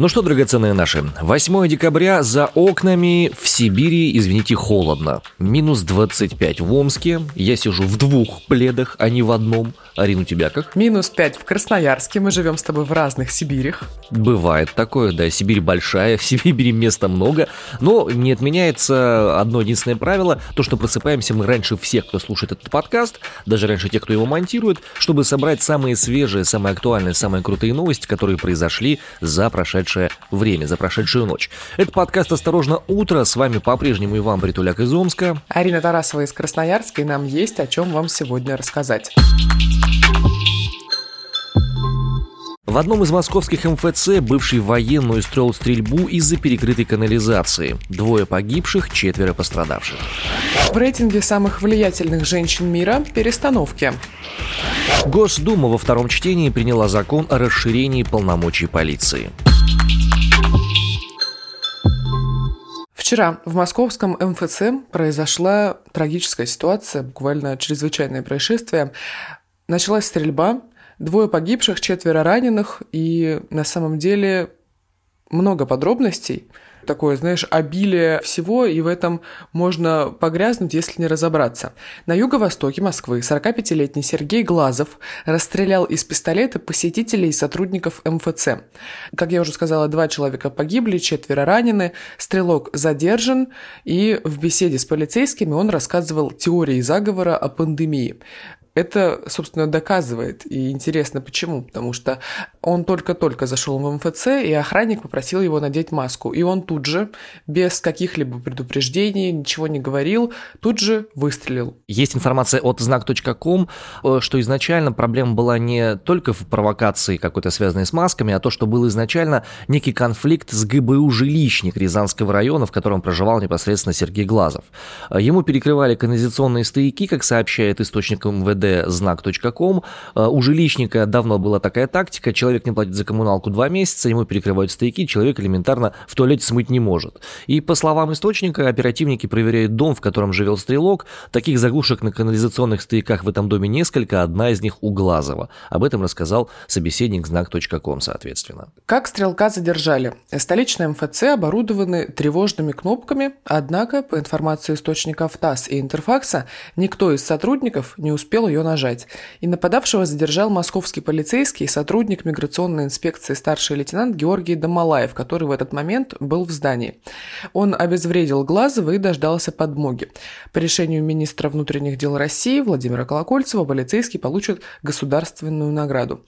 Ну что, драгоценные наши, 8 декабря за окнами в Сибири, извините, холодно. Минус 25 в Омске. Я сижу в двух пледах, а не в одном. Арина, у тебя как? Минус 5 в Красноярске. Мы живем с тобой в разных Сибирях. Бывает такое, да. Сибирь большая, в Сибири места много. Но не отменяется одно единственное правило. То, что просыпаемся мы раньше всех, кто слушает этот подкаст, даже раньше тех, кто его монтирует, чтобы собрать самые свежие, самые актуальные, самые крутые новости, которые произошли за прошедшие прошедшее время, за прошедшую ночь. Это подкаст «Осторожно, утро». С вами по-прежнему Иван Бритуляк из Омска. Арина Тарасова из Красноярска, и нам есть о чем вам сегодня рассказать. В одном из московских МФЦ бывший военный устроил стрельбу из-за перекрытой канализации. Двое погибших, четверо пострадавших. В рейтинге самых влиятельных женщин мира перестановки. Госдума во втором чтении приняла закон о расширении полномочий полиции. Вчера в московском МФЦ произошла трагическая ситуация, буквально чрезвычайное происшествие. Началась стрельба, двое погибших, четверо раненых, и на самом деле много подробностей – такое, знаешь, обилие всего, и в этом можно погрязнуть, если не разобраться. На юго-востоке Москвы 45-летний Сергей Глазов расстрелял из пистолета посетителей и сотрудников МФЦ. Как я уже сказала, два человека погибли, четверо ранены, стрелок задержан, и в беседе с полицейскими он рассказывал теории заговора о пандемии это, собственно, доказывает. И интересно, почему? Потому что он только-только зашел в МФЦ, и охранник попросил его надеть маску. И он тут же, без каких-либо предупреждений, ничего не говорил, тут же выстрелил. Есть информация от знак.ком, э, что изначально проблема была не только в провокации какой-то связанной с масками, а то, что был изначально некий конфликт с ГБУ «Жилищник» Рязанского района, в котором проживал непосредственно Сергей Глазов. Э, ему перекрывали канализационные стояки, как сообщает источник МВД, знак.ком. Э, у жилищника давно была такая тактика, человек не платит за коммуналку два месяца, ему перекрывают стояки, человек элементарно в туалете смыть не может. И по словам источника, оперативники проверяют дом, в котором живет стрелок. Таких заглушек на канализационных стояках в этом доме несколько, одна из них у Глазова. Об этом рассказал собеседник знак.ком, соответственно. Как стрелка задержали? Столичные МФЦ оборудованы тревожными кнопками, однако, по информации источников ТАСС и Интерфакса, никто из сотрудников не успел ее нажать. И нападавшего задержал московский полицейский, сотрудник миграционной инспекции старший лейтенант Георгий Домалаев, который в этот момент был в здании. Он обезвредил Глазова и дождался подмоги. По решению министра внутренних дел России Владимира Колокольцева полицейский получит государственную награду.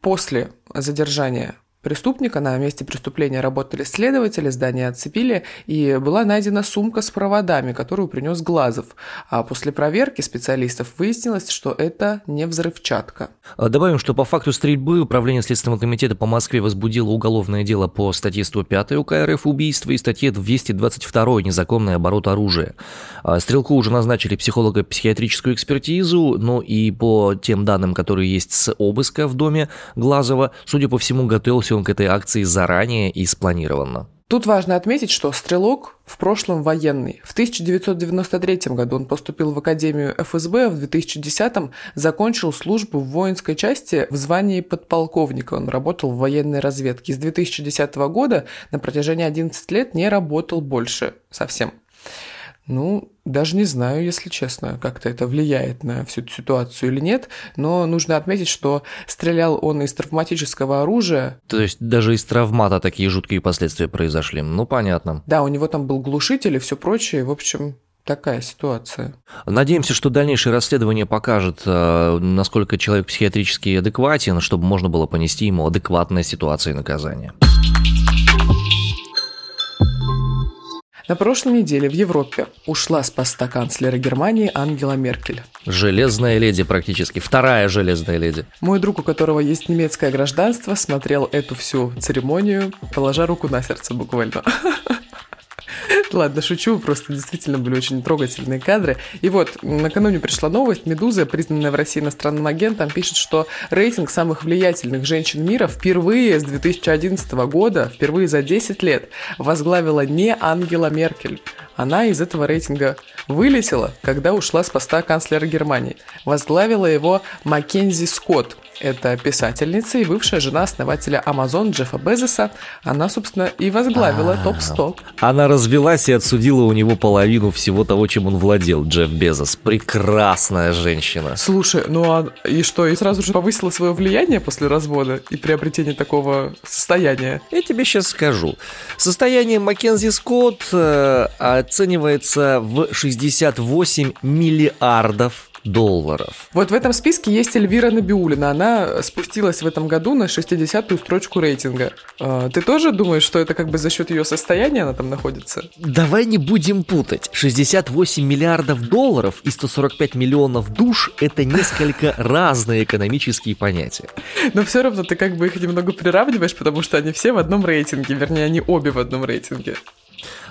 После задержания преступника. На месте преступления работали следователи, здание отцепили, и была найдена сумка с проводами, которую принес Глазов. А после проверки специалистов выяснилось, что это не взрывчатка. А добавим, что по факту стрельбы Управление Следственного комитета по Москве возбудило уголовное дело по статье 105 УК РФ «Убийство» и статье 222 «Незаконный оборот оружия». А стрелку уже назначили психолого-психиатрическую экспертизу, но и по тем данным, которые есть с обыска в доме Глазова, судя по всему, готовился он к этой акции заранее и спланированно. Тут важно отметить, что Стрелок в прошлом военный. В 1993 году он поступил в Академию ФСБ, а в 2010 закончил службу в воинской части в звании подполковника. Он работал в военной разведке. С 2010 года на протяжении 11 лет не работал больше совсем. Ну, даже не знаю, если честно, как-то это влияет на всю эту ситуацию или нет, но нужно отметить, что стрелял он из травматического оружия. То есть даже из травмата такие жуткие последствия произошли, ну понятно. Да, у него там был глушитель и все прочее, в общем, такая ситуация. Надеемся, что дальнейшее расследование покажет, э, насколько человек психиатрически адекватен, чтобы можно было понести ему адекватная ситуация и наказание. На прошлой неделе в Европе ушла с поста канцлера Германии Ангела Меркель. Железная леди практически, вторая железная леди. Мой друг, у которого есть немецкое гражданство, смотрел эту всю церемонию, положа руку на сердце буквально. Ладно, шучу, просто действительно были очень трогательные кадры. И вот, накануне пришла новость, Медуза, признанная в России иностранным агентом, пишет, что рейтинг самых влиятельных женщин мира впервые с 2011 года, впервые за 10 лет, возглавила не Ангела Меркель. Она из этого рейтинга вылетела, когда ушла с поста канцлера Германии. Возглавила его Маккензи Скотт. Это писательница и бывшая жена основателя Amazon Джеффа Безоса. Она, собственно, и возглавила топ-100. Она развелась и отсудила у него половину всего того, чем он владел, Джефф Безос. Прекрасная женщина. Слушай, ну а и что, и сразу же повысила свое влияние после развода и приобретения такого состояния? Я тебе сейчас скажу. Состояние Маккензи Скотт э, оценивается в 68 миллиардов долларов. Вот в этом списке есть Эльвира Набиулина. Она спустилась в этом году на 60-ю строчку рейтинга. А, ты тоже думаешь, что это как бы за счет ее состояния она там находится? Давай не будем путать. 68 миллиардов долларов и 145 миллионов душ – это несколько разные экономические понятия. Но все равно ты как бы их немного приравниваешь, потому что они все в одном рейтинге, вернее, они обе в одном рейтинге.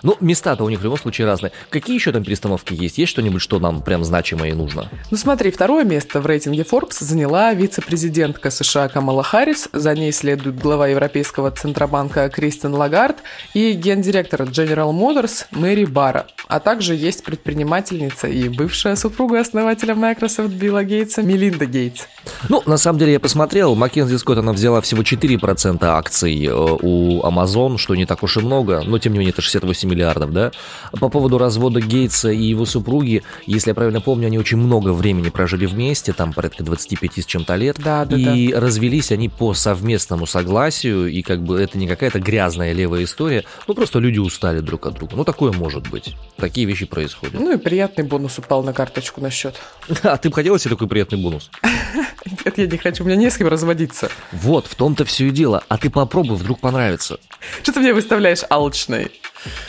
Ну, места-то у них в любом случае разные. Какие еще там перестановки есть? Есть что-нибудь, что нам прям значимое и нужно? Ну смотри, второе место в рейтинге Forbes заняла вице-президентка США Камала Харрис. За ней следует глава Европейского Центробанка Кристин Лагард и гендиректор General Motors Мэри Бара. А также есть предпринимательница и бывшая супруга основателя Microsoft Билла Гейтса Мелинда Гейтс. Ну, на самом деле я посмотрел, Маккензи Скотт, она взяла всего 4% акций э, у Amazon, что не так уж и много, но тем не менее это 68 миллиардов, да? По поводу развода Гейтса и его супруги, если я правильно помню, они очень много времени прожили вместе, там порядка 25 с чем-то лет, да, да, и да. развелись они по совместному согласию, и как бы это не какая-то грязная левая история, ну просто люди устали друг от друга. Ну такое может быть. Такие вещи происходят. Ну и приятный бонус упал на карточку на счет. А ты бы хотела себе такой приятный бонус? Нет, я не хочу, у меня не с кем разводиться. Вот, в том-то все и дело. А ты попробуй, вдруг понравится. Что ты мне выставляешь алчной?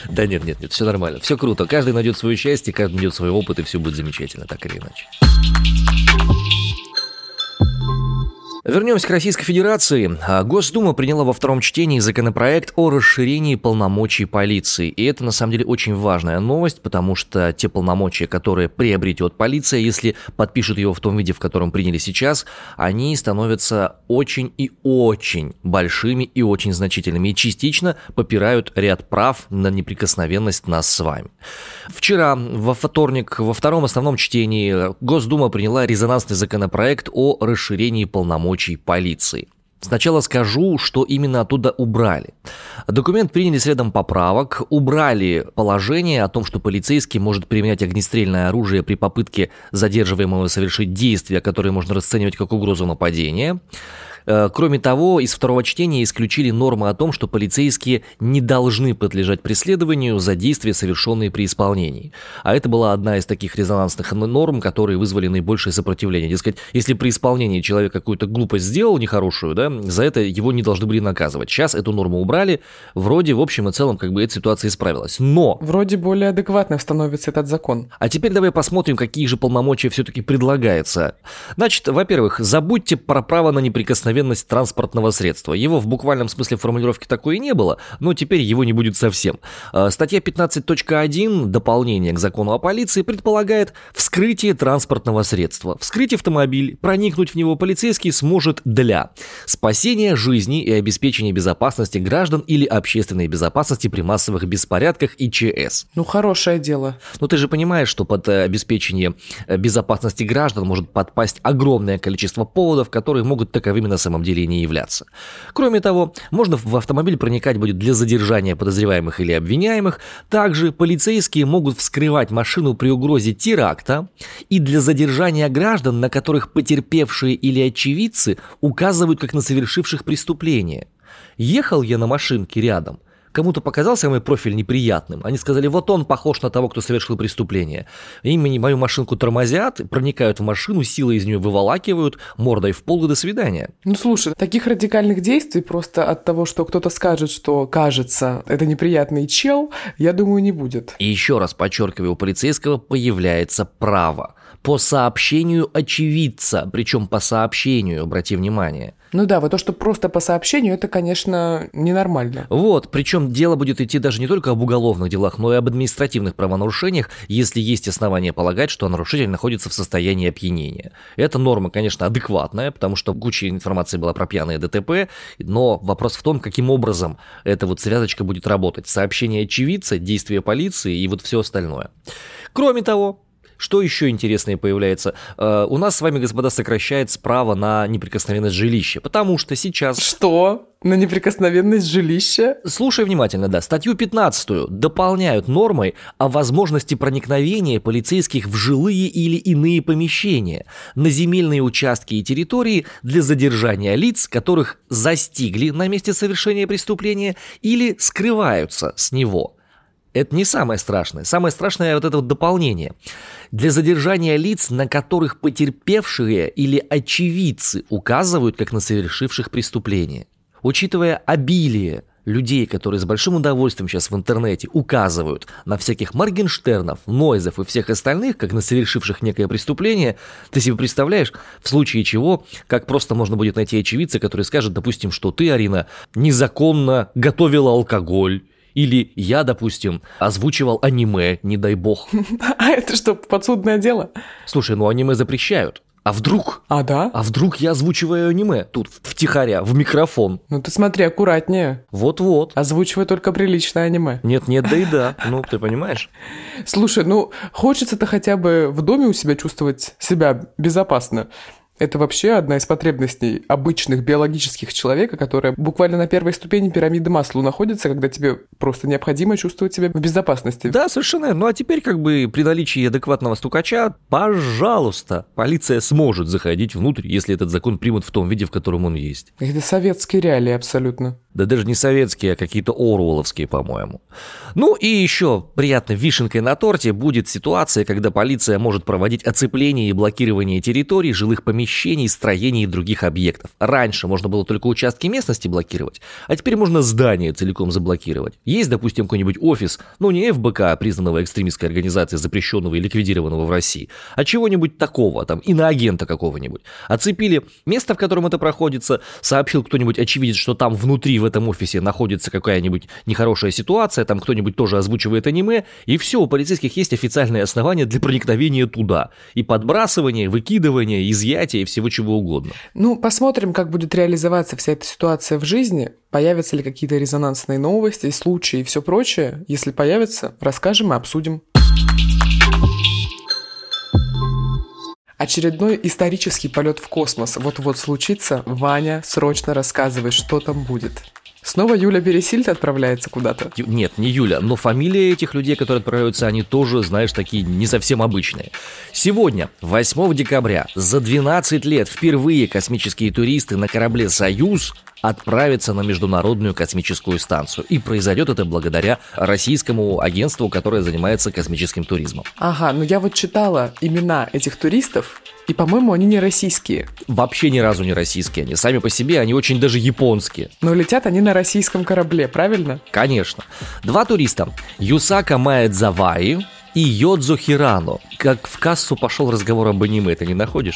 Да нет, нет, нет, все нормально, все круто. Каждый найдет свое счастье, каждый найдет свой опыт, и все будет замечательно, так или иначе. Вернемся к Российской Федерации. А, Госдума приняла во втором чтении законопроект о расширении полномочий полиции. И это на самом деле очень важная новость, потому что те полномочия, которые приобретет полиция, если подпишут его в том виде, в котором приняли сейчас, они становятся очень и очень большими и очень значительными. И частично попирают ряд прав на неприкосновенность нас с вами. Вчера, во вторник, во втором основном чтении Госдума приняла резонансный законопроект о расширении полномочий полномочий полиции. Сначала скажу, что именно оттуда убрали. Документ приняли следом поправок, убрали положение о том, что полицейский может применять огнестрельное оружие при попытке задерживаемого совершить действия, которые можно расценивать как угрозу нападения. Э, кроме того, из второго чтения исключили нормы о том, что полицейские не должны подлежать преследованию за действия, совершенные при исполнении. А это была одна из таких резонансных норм, которые вызвали наибольшее сопротивление. Дескать, если при исполнении человек какую-то глупость сделал нехорошую, да, за это его не должны были наказывать. Сейчас эту норму убрали, вроде в общем и целом как бы эта ситуация исправилась. Но... Вроде более адекватным становится этот закон. А теперь давай посмотрим, какие же полномочия все-таки предлагается. Значит, во-первых, забудьте про право на неприкосновенность неприкосновенность транспортного средства. Его в буквальном смысле формулировки такой и не было, но теперь его не будет совсем. А, статья 15.1, дополнение к закону о полиции, предполагает вскрытие транспортного средства. Вскрыть автомобиль, проникнуть в него полицейский сможет для спасения жизни и обеспечения безопасности граждан или общественной безопасности при массовых беспорядках и ЧС. Ну, хорошее дело. Но ты же понимаешь, что под э, обеспечение э, безопасности граждан может подпасть огромное количество поводов, которые могут таковыми на самом деле не являться. Кроме того, можно в автомобиль проникать будет для задержания подозреваемых или обвиняемых. Также полицейские могут вскрывать машину при угрозе теракта и для задержания граждан, на которых потерпевшие или очевидцы указывают как на совершивших преступление. Ехал я на машинке рядом – кому-то показался мой профиль неприятным. Они сказали, вот он похож на того, кто совершил преступление. И мою машинку тормозят, проникают в машину, силой из нее выволакивают, мордой в пол и до свидания. Ну слушай, таких радикальных действий просто от того, что кто-то скажет, что кажется, это неприятный чел, я думаю, не будет. И еще раз подчеркиваю, у полицейского появляется право по сообщению очевидца, причем по сообщению, обрати внимание. Ну да, вот то, что просто по сообщению, это, конечно, ненормально. Вот, причем дело будет идти даже не только об уголовных делах, но и об административных правонарушениях, если есть основания полагать, что нарушитель находится в состоянии опьянения. Эта норма, конечно, адекватная, потому что куча информации была про пьяные ДТП, но вопрос в том, каким образом эта вот связочка будет работать. Сообщение очевидца, действия полиции и вот все остальное. Кроме того, Что еще интересное появляется? Э, у нас с вами, господа, сокращается право на неприкосновенность жилища, потому что сейчас... Что? На неприкосновенность жилища? Слушай внимательно, да. Статью 15 дополняют нормой о возможности проникновения полицейских в жилые или иные помещения на земельные участки и территории для задержания лиц, которых застигли на месте совершения преступления или скрываются с него. Это не самое страшное. Самое страшное вот это вот дополнение. Для задержания лиц, на которых потерпевшие или очевидцы указывают как на совершивших преступление. Учитывая обилие людей, которые с большим удовольствием сейчас в интернете указывают на всяких Моргенштернов, Нойзов и всех остальных, как на совершивших некое преступление, ты себе представляешь, в случае чего, как просто можно будет найти очевидца, который скажет, допустим, что ты, Арина, незаконно готовила алкоголь, или я, допустим, озвучивал аниме, не дай бог. А это что, подсудное дело? Слушай, ну аниме запрещают. А вдруг? А, да? А вдруг я озвучиваю аниме тут, втихаря, в микрофон? Ну ты смотри, аккуратнее. Вот-вот. Озвучивай только приличное аниме. Нет-нет, да и да. Ну, ты понимаешь? Слушай, ну хочется-то хотя бы в доме у себя чувствовать себя безопасно. Это вообще одна из потребностей обычных биологических человека, которая буквально на первой ступени пирамиды Маслоу находится, когда тебе просто необходимо чувствовать себя в безопасности. Да, совершенно. Ну а теперь как бы при наличии адекватного стукача, пожалуйста, полиция сможет заходить внутрь, если этот закон примут в том виде, в котором он есть. Это советские реалии абсолютно. Да даже не советские, а какие-то оруэлловские, по-моему. Ну и еще приятной вишенкой на торте будет ситуация, когда полиция может проводить оцепление и блокирование территорий, жилых помещений, строений и других объектов. Раньше можно было только участки местности блокировать, а теперь можно здание целиком заблокировать. Есть, допустим, какой-нибудь офис, ну не ФБК, а признанного экстремистской организацией, запрещенного и ликвидированного в России, а чего-нибудь такого, там, иноагента какого-нибудь. Оцепили место, в котором это проходится, сообщил кто-нибудь очевидец, что там внутри в этом офисе находится какая-нибудь нехорошая ситуация, там кто-нибудь тоже озвучивает аниме, и все, у полицейских есть официальные основания для проникновения туда. И подбрасывания, выкидывания, изъятия и всего чего угодно. Ну, посмотрим, как будет реализоваться вся эта ситуация в жизни, появятся ли какие-то резонансные новости, случаи и все прочее. Если появятся, расскажем и обсудим. Очередной исторический полет в космос вот-вот случится. Ваня, срочно рассказывай, что там будет. Снова Юля Бересильд отправляется куда-то? Ю- Нет, не Юля, но фамилии этих людей, которые отправляются, они тоже, знаешь, такие не совсем обычные. Сегодня, 8 декабря, за 12 лет впервые космические туристы на корабле «Союз» отправятся на Международную космическую станцию. И произойдет это благодаря российскому агентству, которое занимается космическим туризмом. Ага, ну я вот читала имена этих туристов, и, по-моему, они не российские. Вообще ни разу не российские. Они сами по себе, они очень даже японские. Но летят они на российском корабле, правильно? Конечно. Два туриста. Юсака Маэдзаваи и Йодзу Хирано. Как в кассу пошел разговор об аниме, ты не находишь?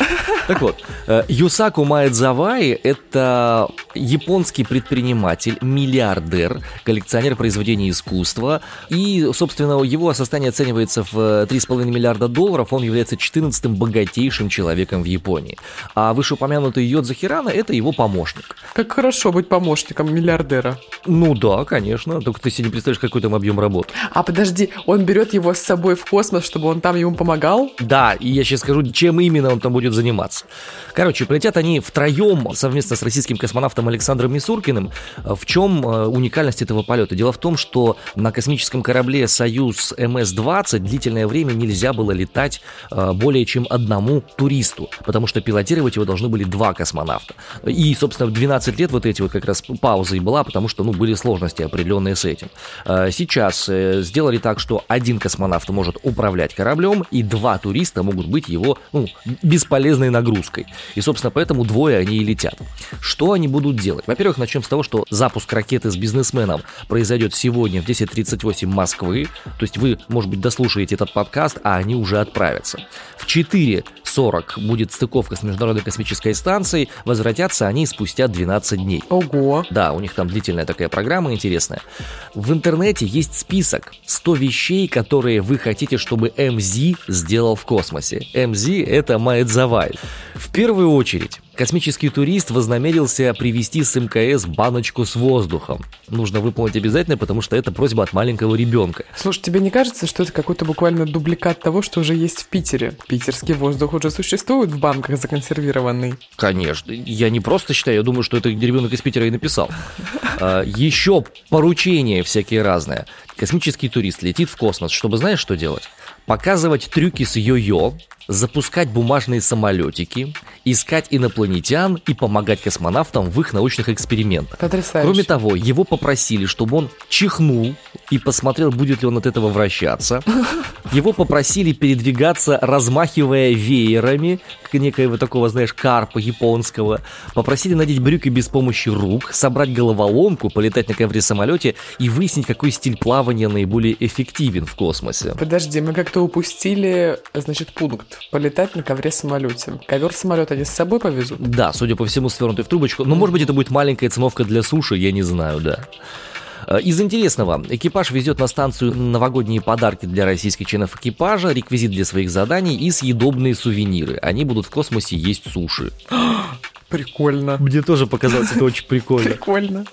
Так вот, э, Юсаку Маэдзаваи – это японский предприниматель, миллиардер, коллекционер произведений искусства. И, собственно, его состояние оценивается в 3,5 миллиарда долларов. Он является 14-м богатейшим человеком в Японии. А вышеупомянутый Йодзу Хирано – это его помощник. Как хорошо быть помощником миллиардера. Ну да, конечно. Только ты себе не представляешь, какой там объем работы. А подожди, он берет его с собой в космос, чтобы он там ему помогал? Да, и я сейчас скажу, чем именно он там будет заниматься. Короче, полетят они втроем совместно с российским космонавтом Александром Мисуркиным. В чем э, уникальность этого полета? Дело в том, что на космическом корабле «Союз МС-20» длительное время нельзя было летать э, более чем одному туристу, потому что пилотировать его должны были два космонавта. И, собственно, в 12 лет вот эти вот как раз пауза и была, потому что, ну, были сложности определенные с этим. Э, Сейчас сделали так, что один космонавт может управлять кораблем, два туриста могут быть его ну, бесполезной нагрузкой. И, собственно, поэтому двое они и летят. Что они будут делать? Во-первых, начнем с того, что запуск ракеты с бизнесменом произойдет сегодня в 10.38 Москвы. То есть вы, может быть, дослушаете этот подкаст, а они уже отправятся. В 4.40 будет стыковка с Международной космической станцией. Возвратятся они спустя 12 дней. Ого. Да, у них там длительная такая программа интересная. В интернете есть список 100 вещей, которые вы хотите, чтобы МЗ сделал в космосе. МЗ — это Маэдзавай. В первую очередь, Космический турист вознамерился привезти с МКС баночку с воздухом. Нужно выполнить обязательно, потому что это просьба от маленького ребенка. Слушай, тебе не кажется, что это какой-то буквально дубликат того, что уже есть в Питере? Питерский воздух уже существует в банках законсервированный. Конечно. Я не просто считаю, я думаю, что это ребенок из Питера и написал. А, Еще поручения всякие разные. Космический турист летит в космос, чтобы знаешь, что делать? Показывать трюки с йо-йо, запускать бумажные самолетики, искать инопланетян и помогать космонавтам в их научных экспериментах. Потрясающе. Кроме того, его попросили, чтобы он чихнул и посмотрел, будет ли он от этого вращаться. Его попросили передвигаться, размахивая веерами, к некоего такого, знаешь, карпа японского. Попросили надеть брюки без помощи рук, собрать головоломку, полетать на ковре-самолете и выяснить, какой стиль плавания наиболее эффективен в космосе. Подожди, мы как-то упустили, значит, пункт. Полетать на ковре-самолете. Ковер-самолет они с собой повезут? Да, судя по всему, свернутый в трубочку. Но, может быть, это будет маленькая циновка для суши, я не знаю, да. Э, Из интересного, экипаж везет на станцию новогодние подарки для российских членов экипажа, реквизит для своих заданий и съедобные сувениры. Они будут в космосе есть суши. Прикольно. Мне тоже показалось это очень прикольно. Прикольно.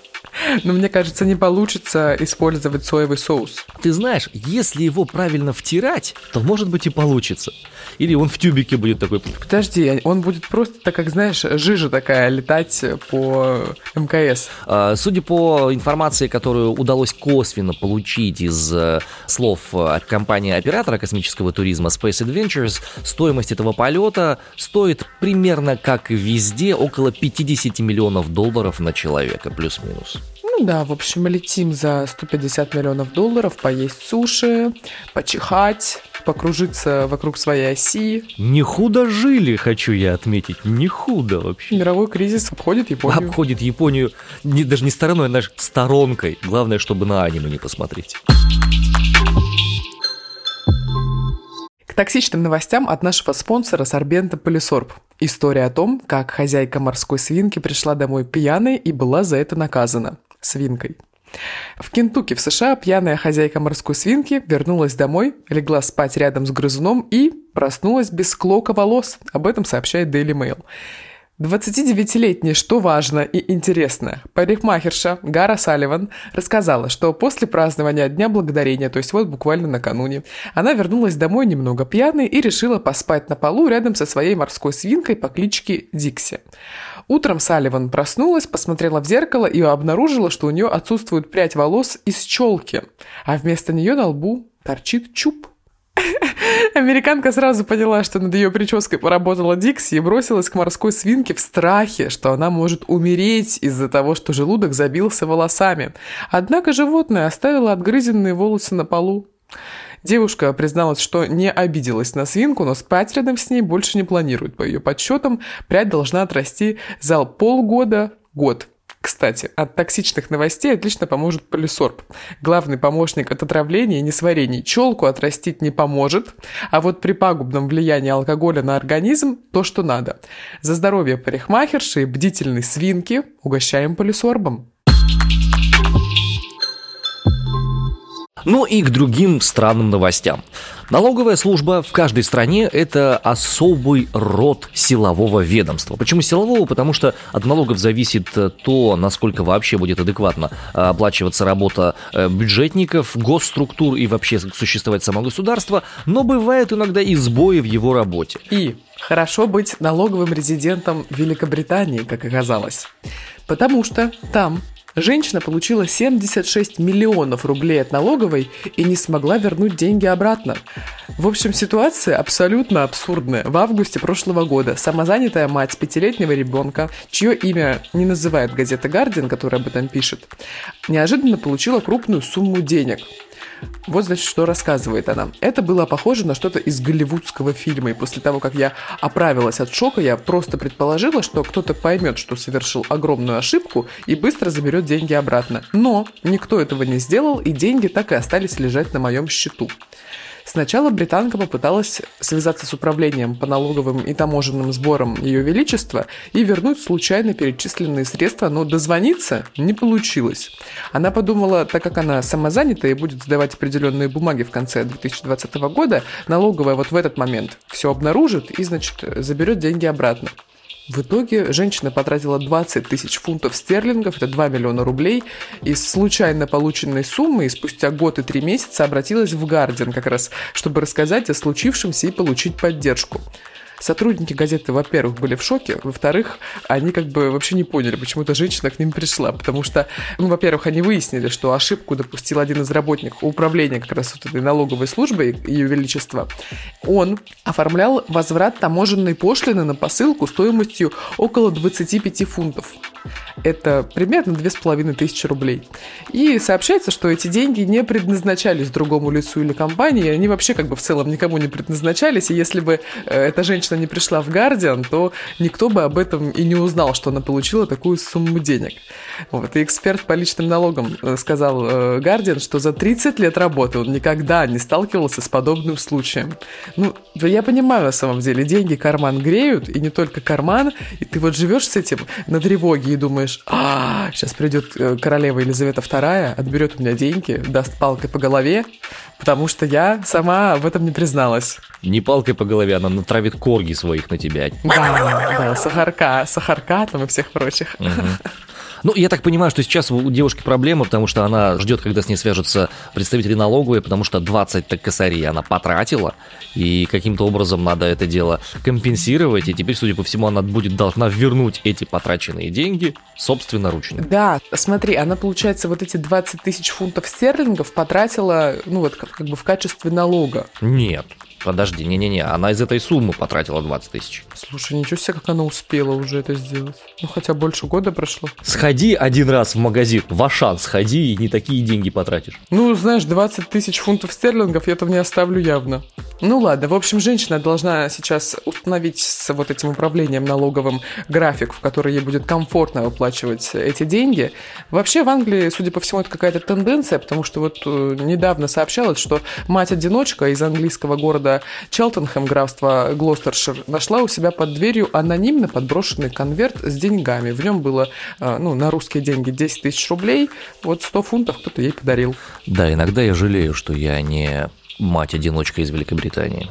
Но мне кажется, не получится использовать соевый соус. Ты знаешь, если его правильно втирать, то может быть и получится. Или он в тюбике будет такой. Подожди, он будет просто, так как знаешь, жижа такая летать по МКС. А, Судя по информации, которую удалось косвенно получить из э, слов от компании-оператора космического туризма Space Adventures, стоимость этого полета стоит примерно как везде около 50 миллионов долларов на человека, плюс-минус. Да, в общем, мы летим за 150 миллионов долларов, поесть суши, почихать, покружиться вокруг своей оси. Не худо жили, хочу я отметить, не худо вообще. Мировой кризис обходит Японию. Обходит Японию не, даже не стороной, а даже сторонкой. Главное, чтобы на аниме не посмотреть. К токсичным новостям от нашего спонсора Сорбента Полисорб. История о том, как хозяйка морской свинки пришла домой пьяной и была за это наказана свинкой. В Кентукки в США пьяная хозяйка морской свинки вернулась домой, легла спать рядом с грызуном и проснулась без клока волос. Об этом сообщает Daily Mail. 29-летняя, что важно и интересно, парикмахерша Гара Салливан рассказала, что после празднования Дня Благодарения, то есть вот буквально накануне, она вернулась домой немного пьяной и решила поспать на полу рядом со своей морской свинкой по кличке Дикси. Утром Салливан проснулась, посмотрела в зеркало и обнаружила, что у нее отсутствует прядь волос из челки, а вместо нее на лбу торчит чуб. Американка сразу поняла, что над ее прической поработала Дикси и бросилась к морской свинке в страхе, что она может умереть из-за того, что желудок забился волосами. Однако животное оставило отгрызенные волосы на полу. Девушка призналась, что не обиделась на свинку, но спать рядом с ней больше не планирует. По ее подсчетам, прядь должна отрасти за полгода, год. Кстати, от токсичных новостей отлично поможет полисорб. Главный помощник от отравления и несварений. Челку отрастить не поможет, а вот при пагубном влиянии алкоголя на организм – то, что надо. За здоровье парикмахерши и бдительной свинки угощаем полисорбом. Ну и к другим странным новостям. Налоговая служба в каждой стране – это особый род силового ведомства. Почему силового? Потому что от налогов зависит э, то, насколько вообще будет адекватно э, оплачиваться работа э, бюджетников, госструктур и вообще существовать само государство, но бывают иногда и сбои в его работе. И хорошо быть налоговым резидентом Великобритании, как оказалось. Потому что там Женщина получила 76 миллионов рублей от налоговой и не смогла вернуть деньги обратно. В общем, ситуация абсолютно абсурдная. В августе прошлого года самозанятая мать пятилетнего ребенка, чье имя не называет газета «Гардиан», которая об этом пишет, неожиданно получила крупную сумму денег – вот, значит, что рассказывает она. Это было похоже на что-то из голливудского фильма, и после того, как я оправилась от шока, я просто предположила, что кто-то поймет, что совершил огромную ошибку и быстро заберет деньги обратно. Но никто этого не сделал, и деньги так и остались лежать на моем счету. Сначала британка попыталась связаться с управлением по налоговым и таможенным сборам Ее Величества и вернуть случайно перечисленные средства, но дозвониться не получилось. Она подумала, так как она самозанята и будет сдавать определенные бумаги в конце 2020 года, налоговая вот в этот момент все обнаружит и, значит, заберет деньги обратно. В итоге женщина потратила 20 тысяч фунтов стерлингов, это 2 миллиона рублей, из случайно полученной суммы и спустя год и три месяца обратилась в Гардиан как раз, чтобы рассказать о случившемся и получить поддержку. Сотрудники газеты, во-первых, были в шоке, во-вторых, они как бы вообще не поняли, почему эта женщина к ним пришла, потому что, ну, во-первых, они выяснили, что ошибку допустил один из работников управления как раз вот этой налоговой службы Ее Величества. Он оформлял возврат таможенной пошлины на посылку стоимостью около 25 фунтов. Это примерно 2500 рублей. И сообщается, что эти деньги не предназначались другому лицу или компании, они вообще как бы в целом никому не предназначались, и если бы э, эта женщина не пришла в Guardian, то никто бы об этом и не узнал, что она получила такую сумму денег. Вот. И эксперт по личным налогам э, сказал э, Guardian, что за 30 лет работы он никогда не сталкивался с подобным случаем. Ну, я понимаю на самом деле, деньги карман греют, и не только карман, и ты вот живешь с этим на тревоге и думаешь, а, сейчас придет э, королева Елизавета II, отберет у меня деньги, даст палкой по голове, потому что я сама в этом не призналась. Не палкой по голове, она натравит корги своих на тебя. Да, да, сахарка, сахарка там и всех прочих. Угу. Ну, я так понимаю, что сейчас у девушки проблема, потому что она ждет, когда с ней свяжутся представители налоговой, потому что 20 так косарей она потратила, и каким-то образом надо это дело компенсировать, и теперь, судя по всему, она будет должна вернуть эти потраченные деньги собственноручно. Да, смотри, она, получается, вот эти 20 тысяч фунтов стерлингов потратила, ну, вот как, как бы в качестве налога. Нет, Подожди, не-не-не, она из этой суммы потратила 20 тысяч. Слушай, ничего себе, как она успела уже это сделать. Ну, хотя больше года прошло. Сходи один раз в магазин, в Ашан сходи, и не такие деньги потратишь. Ну, знаешь, 20 тысяч фунтов стерлингов я там не оставлю явно. Ну ладно, в общем, женщина должна сейчас установить с вот этим управлением налоговым график, в который ей будет комфортно выплачивать эти деньги. Вообще в Англии, судя по всему, это какая-то тенденция, потому что вот э, недавно сообщалось, что мать-одиночка из английского города Челтенхэм, графства Глостершир, нашла у себя под дверью анонимно подброшенный конверт с деньгами. В нем было, э, ну, на русские деньги 10 тысяч рублей, вот 100 фунтов кто-то ей подарил. Да, иногда я жалею, что я не мать-одиночка из Великобритании.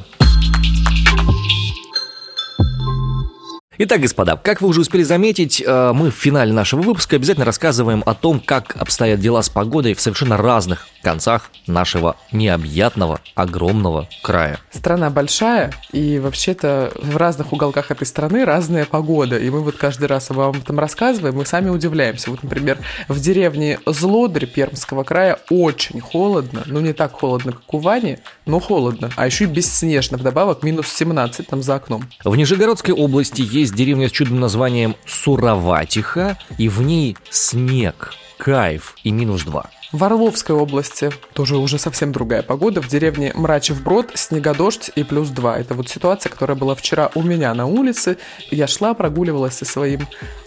Итак, господа, как вы уже успели заметить, э, мы в финале нашего выпуска обязательно рассказываем о том, как обстоят дела с погодой в совершенно разных концах нашего необъятного, огромного края. Страна большая, и вообще-то в разных уголках этой страны разная погода. И мы вот каждый раз вам об этом рассказываем, мы сами удивляемся. Вот, например, в деревне Злодырь Пермского края очень холодно, ну не так холодно, как у Вани, но холодно. А еще и бесснежно, вдобавок минус 17 там за окном. В Нижегородской области есть есть деревня с чудным названием Суроватиха, и в ней снег, кайф и минус два. В Орловской области тоже уже совсем другая погода. В деревне Мрачев Брод снегодождь и плюс два. Это вот ситуация, которая была вчера у меня на улице. Я шла, прогуливалась со своим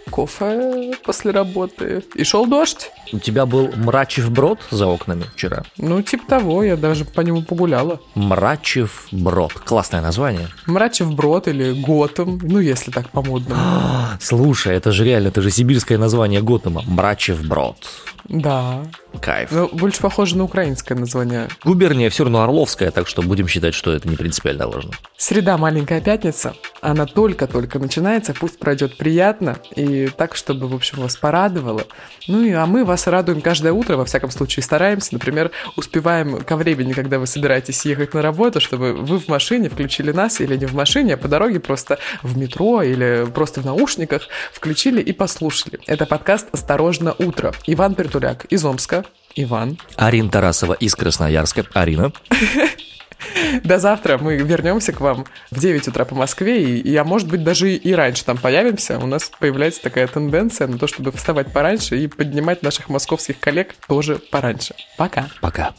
кофе после работы. И шел дождь. У тебя был Мрачев Брод за окнами вчера? Ну, типа того, я даже по нему погуляла. Мрачев Брод. Классное название. Мрачев Брод или Готэм, ну, если так по-модному. Слушай, это же реально, это же сибирское название Готэма. Мрачев Брод. Да. Кайф. Но больше похоже на украинское название. Губерния все равно Орловская, так что будем считать, что это не принципиально важно. Среда маленькая пятница. Она только-только начинается, пусть пройдет приятно и так, чтобы, в общем, вас порадовало. Ну и а мы вас радуем каждое утро, во всяком случае стараемся. Например, успеваем ко времени, когда вы собираетесь ехать на работу, чтобы вы в машине включили нас или не в машине, а по дороге просто в метро или просто в наушниках включили и послушали. Это подкаст «Осторожно, утро». Иван Пертуляк из Омска, Иван. Арина Тарасова из Красноярска. Арина. До завтра мы вернемся к вам в 9 утра по Москве, и, и а может быть даже и раньше там появимся. У нас появляется такая тенденция на то, чтобы вставать пораньше и поднимать наших московских коллег тоже пораньше. Пока. Пока.